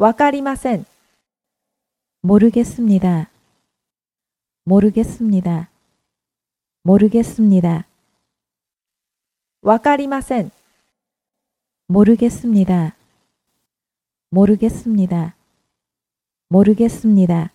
와카리마센. 모르겠습니다. 모르겠습니다. 모르겠습니다. わかりません。 모르겠습니다. 모르겠습니다. 모르겠습니다.